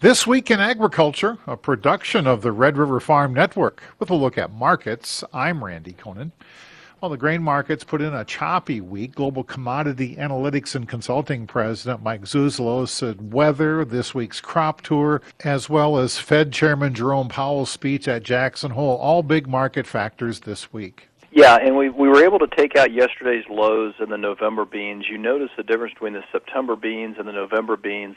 This Week in Agriculture, a production of the Red River Farm Network. With a look at markets, I'm Randy Koenen. Well, the grain markets put in a choppy week. Global Commodity Analytics and Consulting President Mike Zuzolo said weather, this week's crop tour, as well as Fed Chairman Jerome Powell's speech at Jackson Hole, all big market factors this week. Yeah, and we we were able to take out yesterday's lows in the November beans. You notice the difference between the September beans and the November beans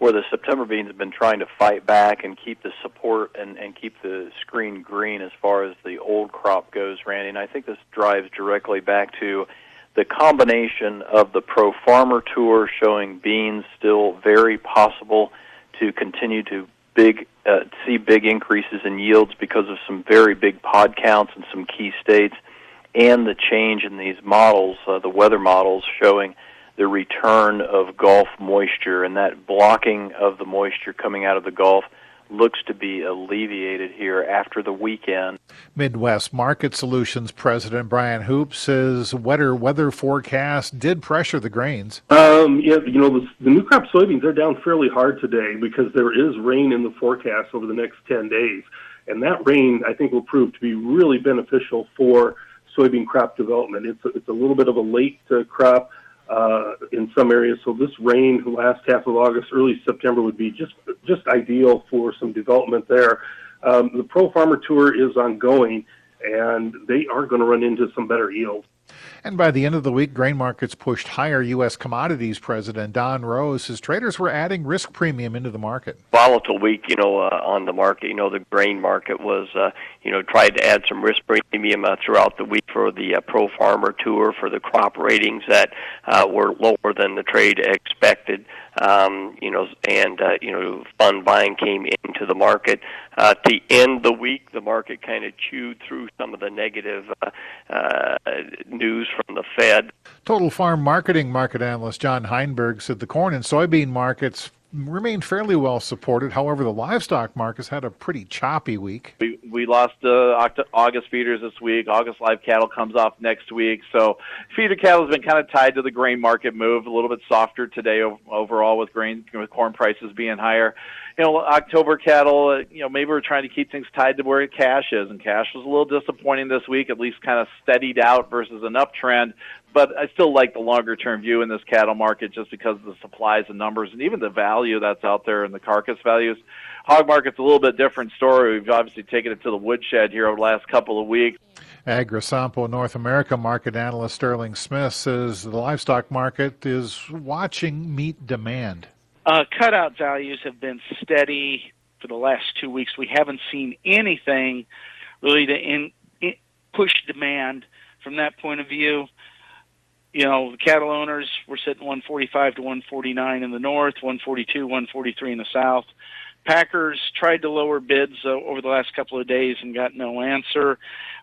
where the September beans have been trying to fight back and keep the support and, and keep the screen green as far as the old crop goes, Randy. And I think this drives directly back to the combination of the Pro Farmer Tour showing beans still very possible to continue to big uh, see big increases in yields because of some very big pod counts in some key states, and the change in these models, uh, the weather models showing the return of Gulf moisture, and that blocking of the moisture coming out of the Gulf looks to be alleviated here after the weekend. Midwest Market Solutions President Brian Hoop says wetter weather forecast did pressure the grains. Um, yeah, you know, the, the new crop soybeans are down fairly hard today because there is rain in the forecast over the next 10 days. And that rain, I think, will prove to be really beneficial for soybean crop development. It's a, it's a little bit of a late uh, crop uh, in some areas. So this rain, last half of August, early September, would be just just ideal for some development there. Um, the Pro Farmer Tour is ongoing, and they are going to run into some better yields. And by the end of the week, grain markets pushed higher. U.S. commodities president Don Roose says traders were adding risk premium into the market. Volatile week, you know, uh, on the market. You know, the grain market was, uh, you know, tried to add some risk premium uh, throughout the week for the uh, Pro Farmer Tour for the crop ratings that uh, were lower than the trade expected. Um, you know, and uh, you know, fund buying came into the market. Uh, to end of the week, the market kind of chewed through some of the negative uh, uh, news from the Fed. Total Farm Marketing market analyst John Heinberg said the corn and soybean markets remained fairly well supported. However, the livestock market has had a pretty choppy week. We we lost uh, August feeders this week. August live cattle comes off next week. So feeder cattle has been kind of tied to the grain market move. A little bit softer today overall with grain with corn prices being higher. You know, October cattle. Uh, you know, maybe we're trying to keep things tied to where cash is, and cash was a little disappointing this week. At least kind of steadied out versus an uptrend but I still like the longer term view in this cattle market just because of the supplies and numbers and even the value that's out there in the carcass values. Hog market's a little bit different story. We've obviously taken it to the woodshed here over the last couple of weeks. AgriSompo North America market analyst Sterling Smith says the livestock market is watching meat demand. Uh, cutout values have been steady for the last two weeks. We haven't seen anything really to in, in push demand from that point of view you know, the cattle owners were sitting 145 to 149 in the north, 142, 143 in the south. Packers tried to lower bids uh, over the last couple of days and got no answer.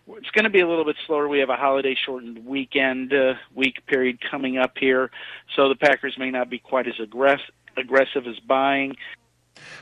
It's going to be a little bit slower. We have a holiday shortened weekend uh, week period coming up here, so the Packers may not be quite as aggressive aggressive as buying.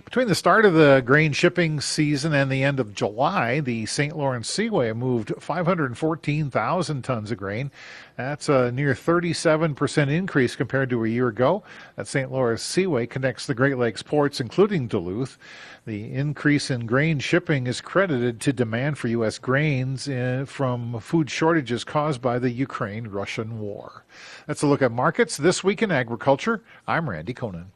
Between the start of the grain shipping season and the end of July, the St. Lawrence Seaway moved 514,000 tons of grain. That's a near 37% increase compared to a year ago. That St. Lawrence Seaway connects the Great Lakes ports, including Duluth. The increase in grain shipping is credited to demand for U.S. grains in, from food shortages caused by the Ukraine Russian war. That's a look at markets this week in agriculture. I'm Randy Koenen.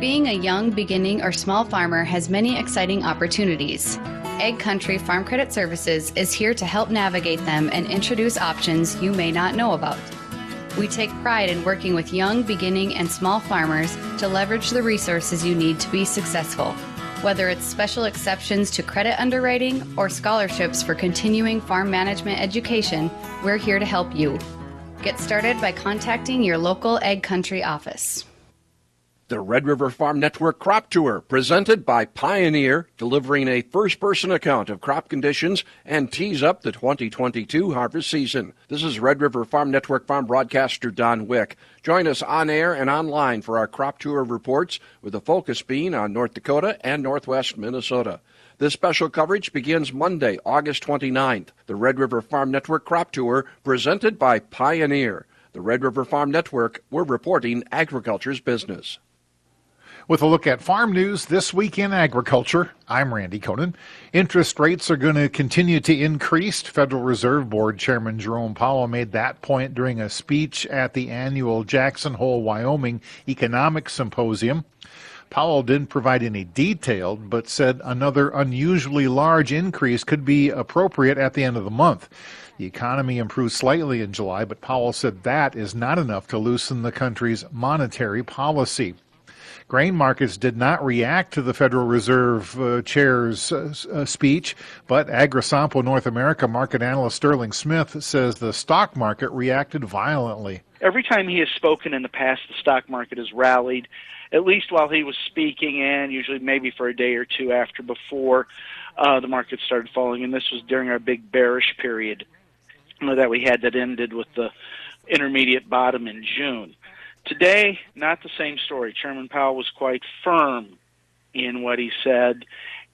Being a young, beginning, or small farmer has many exciting opportunities. Ag Country Farm Credit Services is here to help navigate them and introduce options you may not know about. We take pride in working with young, beginning, and small farmers to leverage the resources you need to be successful. Whether it's special exceptions to credit underwriting or scholarships for continuing farm management education, we're here to help you. Get started by contacting your local Ag Country office. The Red River Farm Network Crop Tour, presented by Pioneer, delivering a first person account of crop conditions and tees up the 2022 harvest season. This is Red River Farm Network farm broadcaster Don Wick. Join us on air and online for our crop tour reports, with a focus being on North Dakota and Northwest Minnesota. This special coverage begins Monday, August 29th. The Red River Farm Network Crop Tour, presented by Pioneer. The Red River Farm Network, we're reporting agriculture's business. With a look at farm news this week in agriculture, I'm Randy Koenen. Interest rates are going to continue to increase. Federal Reserve Board Chairman Jerome Powell made that point during a speech at the annual Jackson Hole, Wyoming Economic Symposium. Powell didn't provide any detail, but said another unusually large increase could be appropriate at the end of the month. The economy improved slightly in July, but Powell said that is not enough to loosen the country's monetary policy. Grain markets did not react to the Federal Reserve uh, Chair's uh, uh, speech, but AgriSompo North America market analyst Sterling Smith says the stock market reacted violently. Every time he has spoken in the past, the stock market has rallied, at least while he was speaking, and usually maybe for a day or two after before uh, the market started falling. And this was during our big bearish period that we had that ended with the intermediate bottom in June. Today, not the same story. Chairman Powell was quite firm in what he said,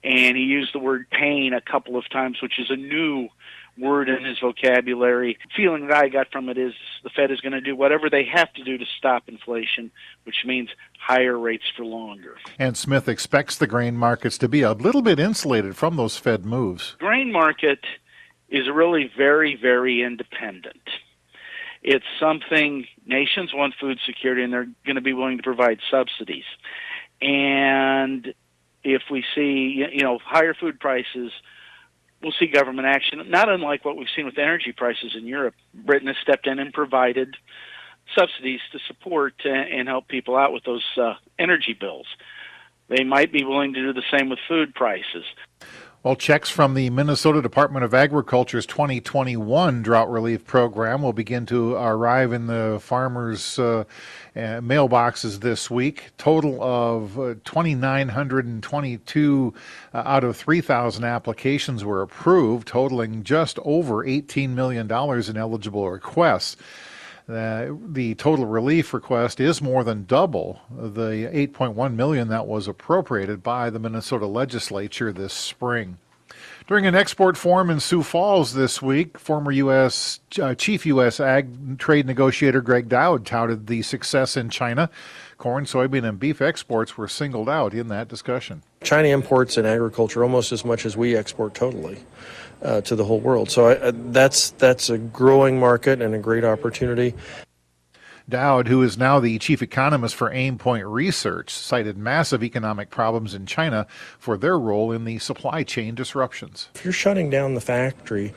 and he used the word pain a couple of times, which is a new word in his vocabulary. Feeling that I got from it is the Fed is going to do whatever they have to do to stop inflation, which means higher rates for longer. And Smith expects the grain markets to be a little bit insulated from those Fed moves. Grain market is really very, very independent. It's something nations want food security and they're going to be willing to provide subsidies. And if we see, you know, higher food prices, we'll see government action, not unlike what we've seen with energy prices in Europe. Britain has stepped in and provided subsidies to support and help people out with those uh, energy bills. They might be willing to do the same with food prices. Well, checks from the Minnesota Department of Agriculture's 2021 drought relief program will begin to arrive in the farmers' uh, uh, mailboxes this week. Total of uh, 2,922 uh, out of 3,000 applications were approved, totaling just over $18 million in eligible requests. Uh, the total relief request is more than double the 8.1 million that was appropriated by the Minnesota legislature this spring. During an export forum in Sioux Falls this week, former U.S. Uh, Chief U.S. Ag Trade Negotiator Gregg Doud touted the success in China. Corn, soybean, and beef exports were singled out in that discussion. China imports in agriculture almost as much as we export totally uh, to the whole world. So I, uh, that's that's a growing market and a great opportunity. Doud, who is now the chief economist for Aimpoint Research, cited massive economic problems in China for their role in the supply chain disruptions. If you're shutting down the factory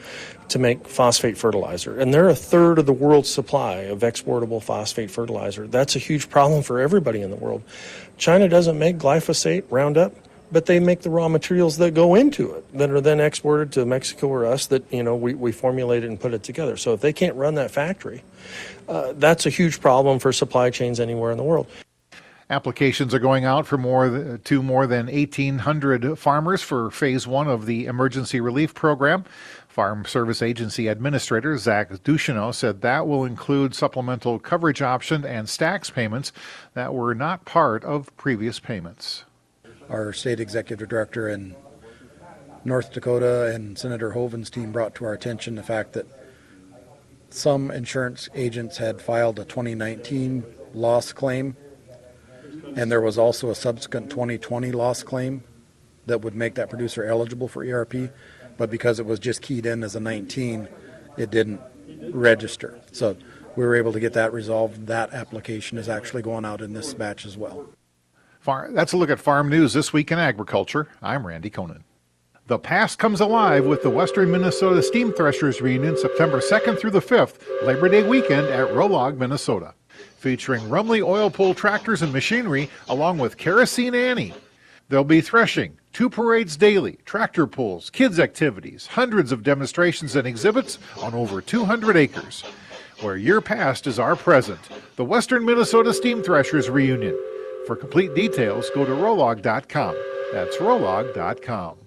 to make phosphate fertilizer, and they're a third of the world's supply of exportable phosphate fertilizer, that's a huge problem for everybody in the world. China doesn't make glyphosate, Roundup, but they make the raw materials that go into it that are then exported to Mexico or us that you know we, we formulate it and put it together. So if they can't run that factory, uh, that's a huge problem for supply chains anywhere in the world. Applications are going out for more to more than 1,800 farmers for phase one of the emergency relief program. Farm Service Agency Administrator Zach Ducheneaux said that will include supplemental coverage option and STAX payments that were not part of previous payments our state executive director in North Dakota and Senator Hoeven's team brought to our attention the fact that some insurance agents had filed a 2019 loss claim, and there was also a subsequent 2020 loss claim that would make that producer eligible for ERP, but because it was just keyed in as a 19, it didn't register. So we were able to get that resolved. That application is actually going out in this batch as well. Far, that's a look at farm news this week in agriculture. I'm Randy Koenen. The past comes alive with the Western Minnesota Steam Threshers reunion September 2nd through the 5th, Labor Day weekend at Rollag, Minnesota. Featuring Rumely oil pull tractors and machinery along with Kerosene Annie. There'll be threshing, two parades daily, tractor pulls, kids' activities, hundreds of demonstrations and exhibits on over 200 acres. Where your past is our present, the Western Minnesota Steam Threshers reunion. For complete details, go to rollag.com. That's rollag.com.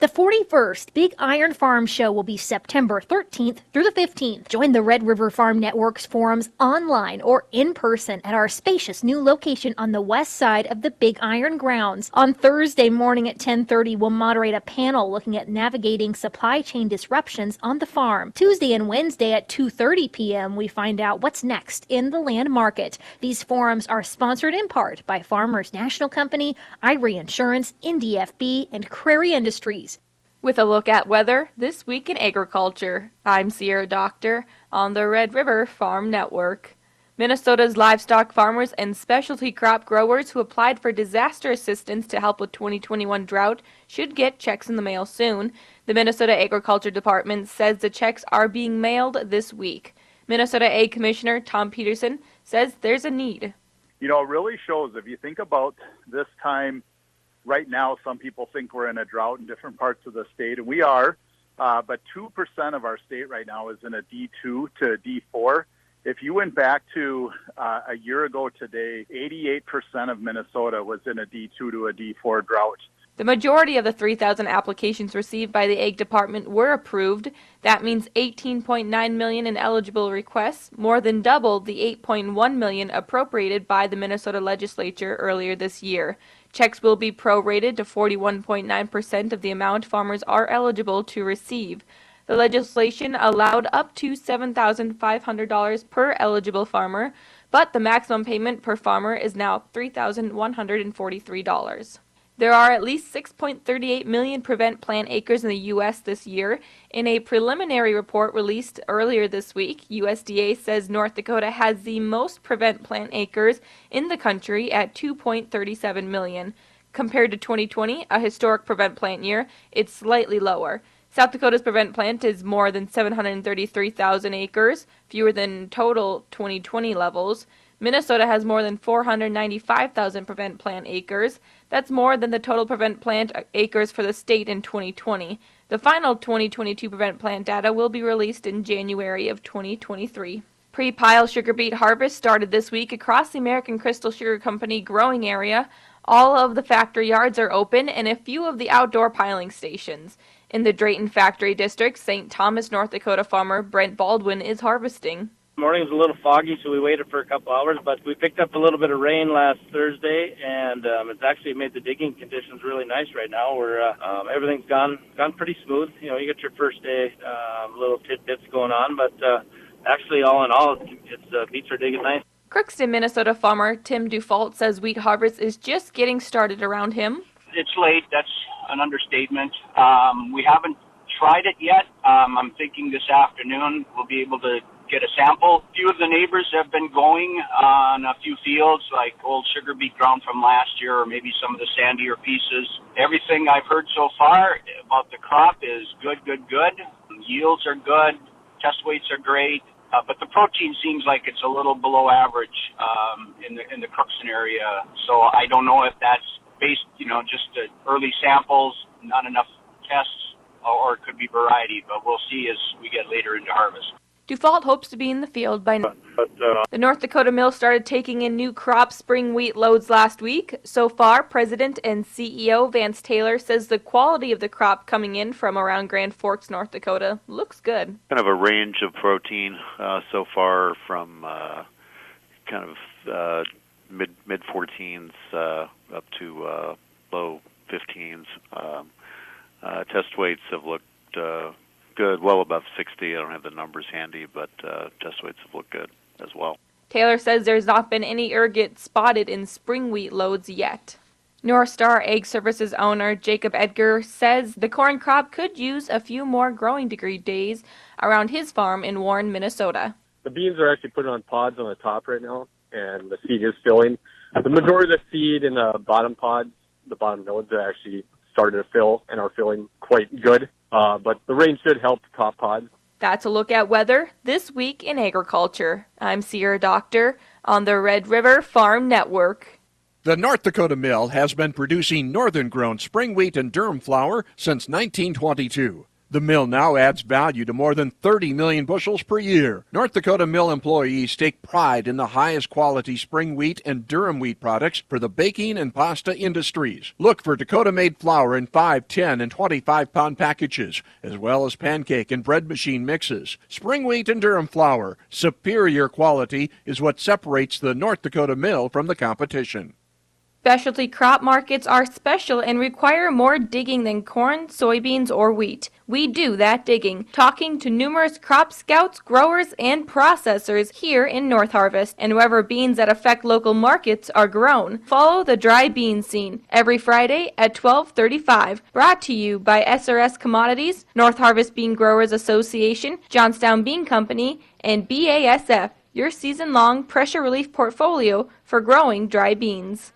The 41st Big Iron Farm Show will be September 13th through the 15th. Join the Red River Farm Network's forums online or in person at our spacious new location on the west side of the Big Iron grounds. On Thursday morning at 10:30, we'll moderate a panel looking at navigating supply chain disruptions on the farm. Tuesday and Wednesday at 2:30 p.m., we find out what's next in the land market. These forums are sponsored in part by Farmers National Company, Ivory Insurance, NDFB, and Crary Industries. With a look at weather this week in agriculture, I'm Sierra Doctor on the Red River Farm Network. Minnesota's livestock farmers and specialty crop growers who applied for disaster assistance to help with 2021 drought should get checks in the mail soon. The Minnesota Agriculture Department says the checks are being mailed this week. Minnesota Ag Commissioner Thom Petersen says there's a need. You know, it really shows if you think about this time right now, some people think we're in a drought in different parts of the state, and we are. Uh, but 2% of our state right now is in a D2 to D4. If you went back to uh, a year ago today, 88% of Minnesota was in a D2 to a D4 drought. The majority of the 3,000 applications received by the Ag Department were approved. That means 18.9 million in eligible requests, more than double the 8.1 million appropriated by the Minnesota legislature earlier this year. Checks will be prorated to 41.9% of the amount farmers are eligible to receive. The legislation allowed up to $7,500 per eligible farmer, but the maximum payment per farmer is now $3,143. There are at least 6.38 million prevent plant acres in the U.S. this year. In a preliminary report released earlier this week, USDA says North Dakota has the most prevent plant acres in the country at 2.37 million. Compared to 2020, a historic prevent plant year, it's slightly lower. South Dakota's prevent plant is more than 733,000 acres, fewer than total 2020 levels. Minnesota has more than 495,000 prevent plant acres. That's more than the total prevent plant acres for the state in 2020. The final 2022 prevent plant data will be released in January of 2023. Pre-pile sugar beet harvest started this week across the American Crystal Sugar Company growing area. All of the factory yards are open and a few of the outdoor piling stations. In the Drayton Factory District, St. Thomas, North Dakota farmer Brent Baldwin is harvesting morning was a little foggy, so we waited for a couple hours. But we picked up a little bit of rain last Thursday, and um, it's actually made the digging conditions really nice right now. We're uh, um, everything's gone gone pretty smooth. You know, you get your first day um, little tidbits going on, but uh, actually, all in all, it's uh, beets are digging nice. Crookston, Minnesota farmer Tim Dufault says wheat harvest is just getting started around him. It's late. That's an understatement. Um, we haven't tried it yet. Um, I'm thinking this afternoon we'll be able to get a sample. A few of the neighbors have been going on a few fields, like old sugar beet ground from last year, or maybe some of the sandier pieces. Everything I've heard so far about the crop is good, good, good. Yields are good. Test weights are great. Uh, but the protein seems like it's a little below average um, in the in the Crookston area. So I don't know if that's based, you know, just uh, early samples, not enough tests, or it could be variety. But we'll see as we get later into harvest. Dufault hopes to be in the field by now. The North Dakota mill started taking in new crop spring wheat loads last week. So far, President and CEO Vance Taylor says the quality of the crop coming in from around Grand Forks, North Dakota, looks good. Kind of a range of protein uh, so far from uh, kind of uh, mid mid 14s uh, up to uh, low 15s. Um, uh, test weights have looked good, well above 60. I don't have the numbers handy, but uh, test weights have looked good as well. Taylor says there's not been any ergot spotted in spring wheat loads yet. North Star Ag Services owner Jacob Edgar says the corn crop could use a few more growing degree days around his farm in Warren, Minnesota. The beans are actually putting on pods on the top right now, and the seed is filling. The majority of the seed in the bottom pods, the bottom nodes, are actually starting to fill and are filling quite good. Uh, but the rain should help the top pods. That's a look at weather this week in agriculture. I'm Sierra Doctor on the Red River Farm Network. The North Dakota Mill has been producing northern grown spring wheat and durum flour since 1922. The mill now adds value to more than 30 million bushels per year. North Dakota Mill employees take pride in the highest quality spring wheat and durum wheat products for the baking and pasta industries. Look for Dakota made flour in 5, 10, and 25 pound packages, as well as pancake and bread machine mixes. Spring wheat and durum flour, superior quality, is what separates the North Dakota Mill from the competition. Specialty crop markets are special and require more digging than corn, soybeans, or wheat. We do that digging, talking to numerous crop scouts, growers, and processors here in Northarvest. And wherever beans that affect local markets are grown, follow the dry bean scene every Friday at 12:35. Brought to you by SRS Commodities, Northarvest Bean Growers Association, Johnstown Bean Company, and BASF, your season-long pressure relief portfolio for growing dry beans.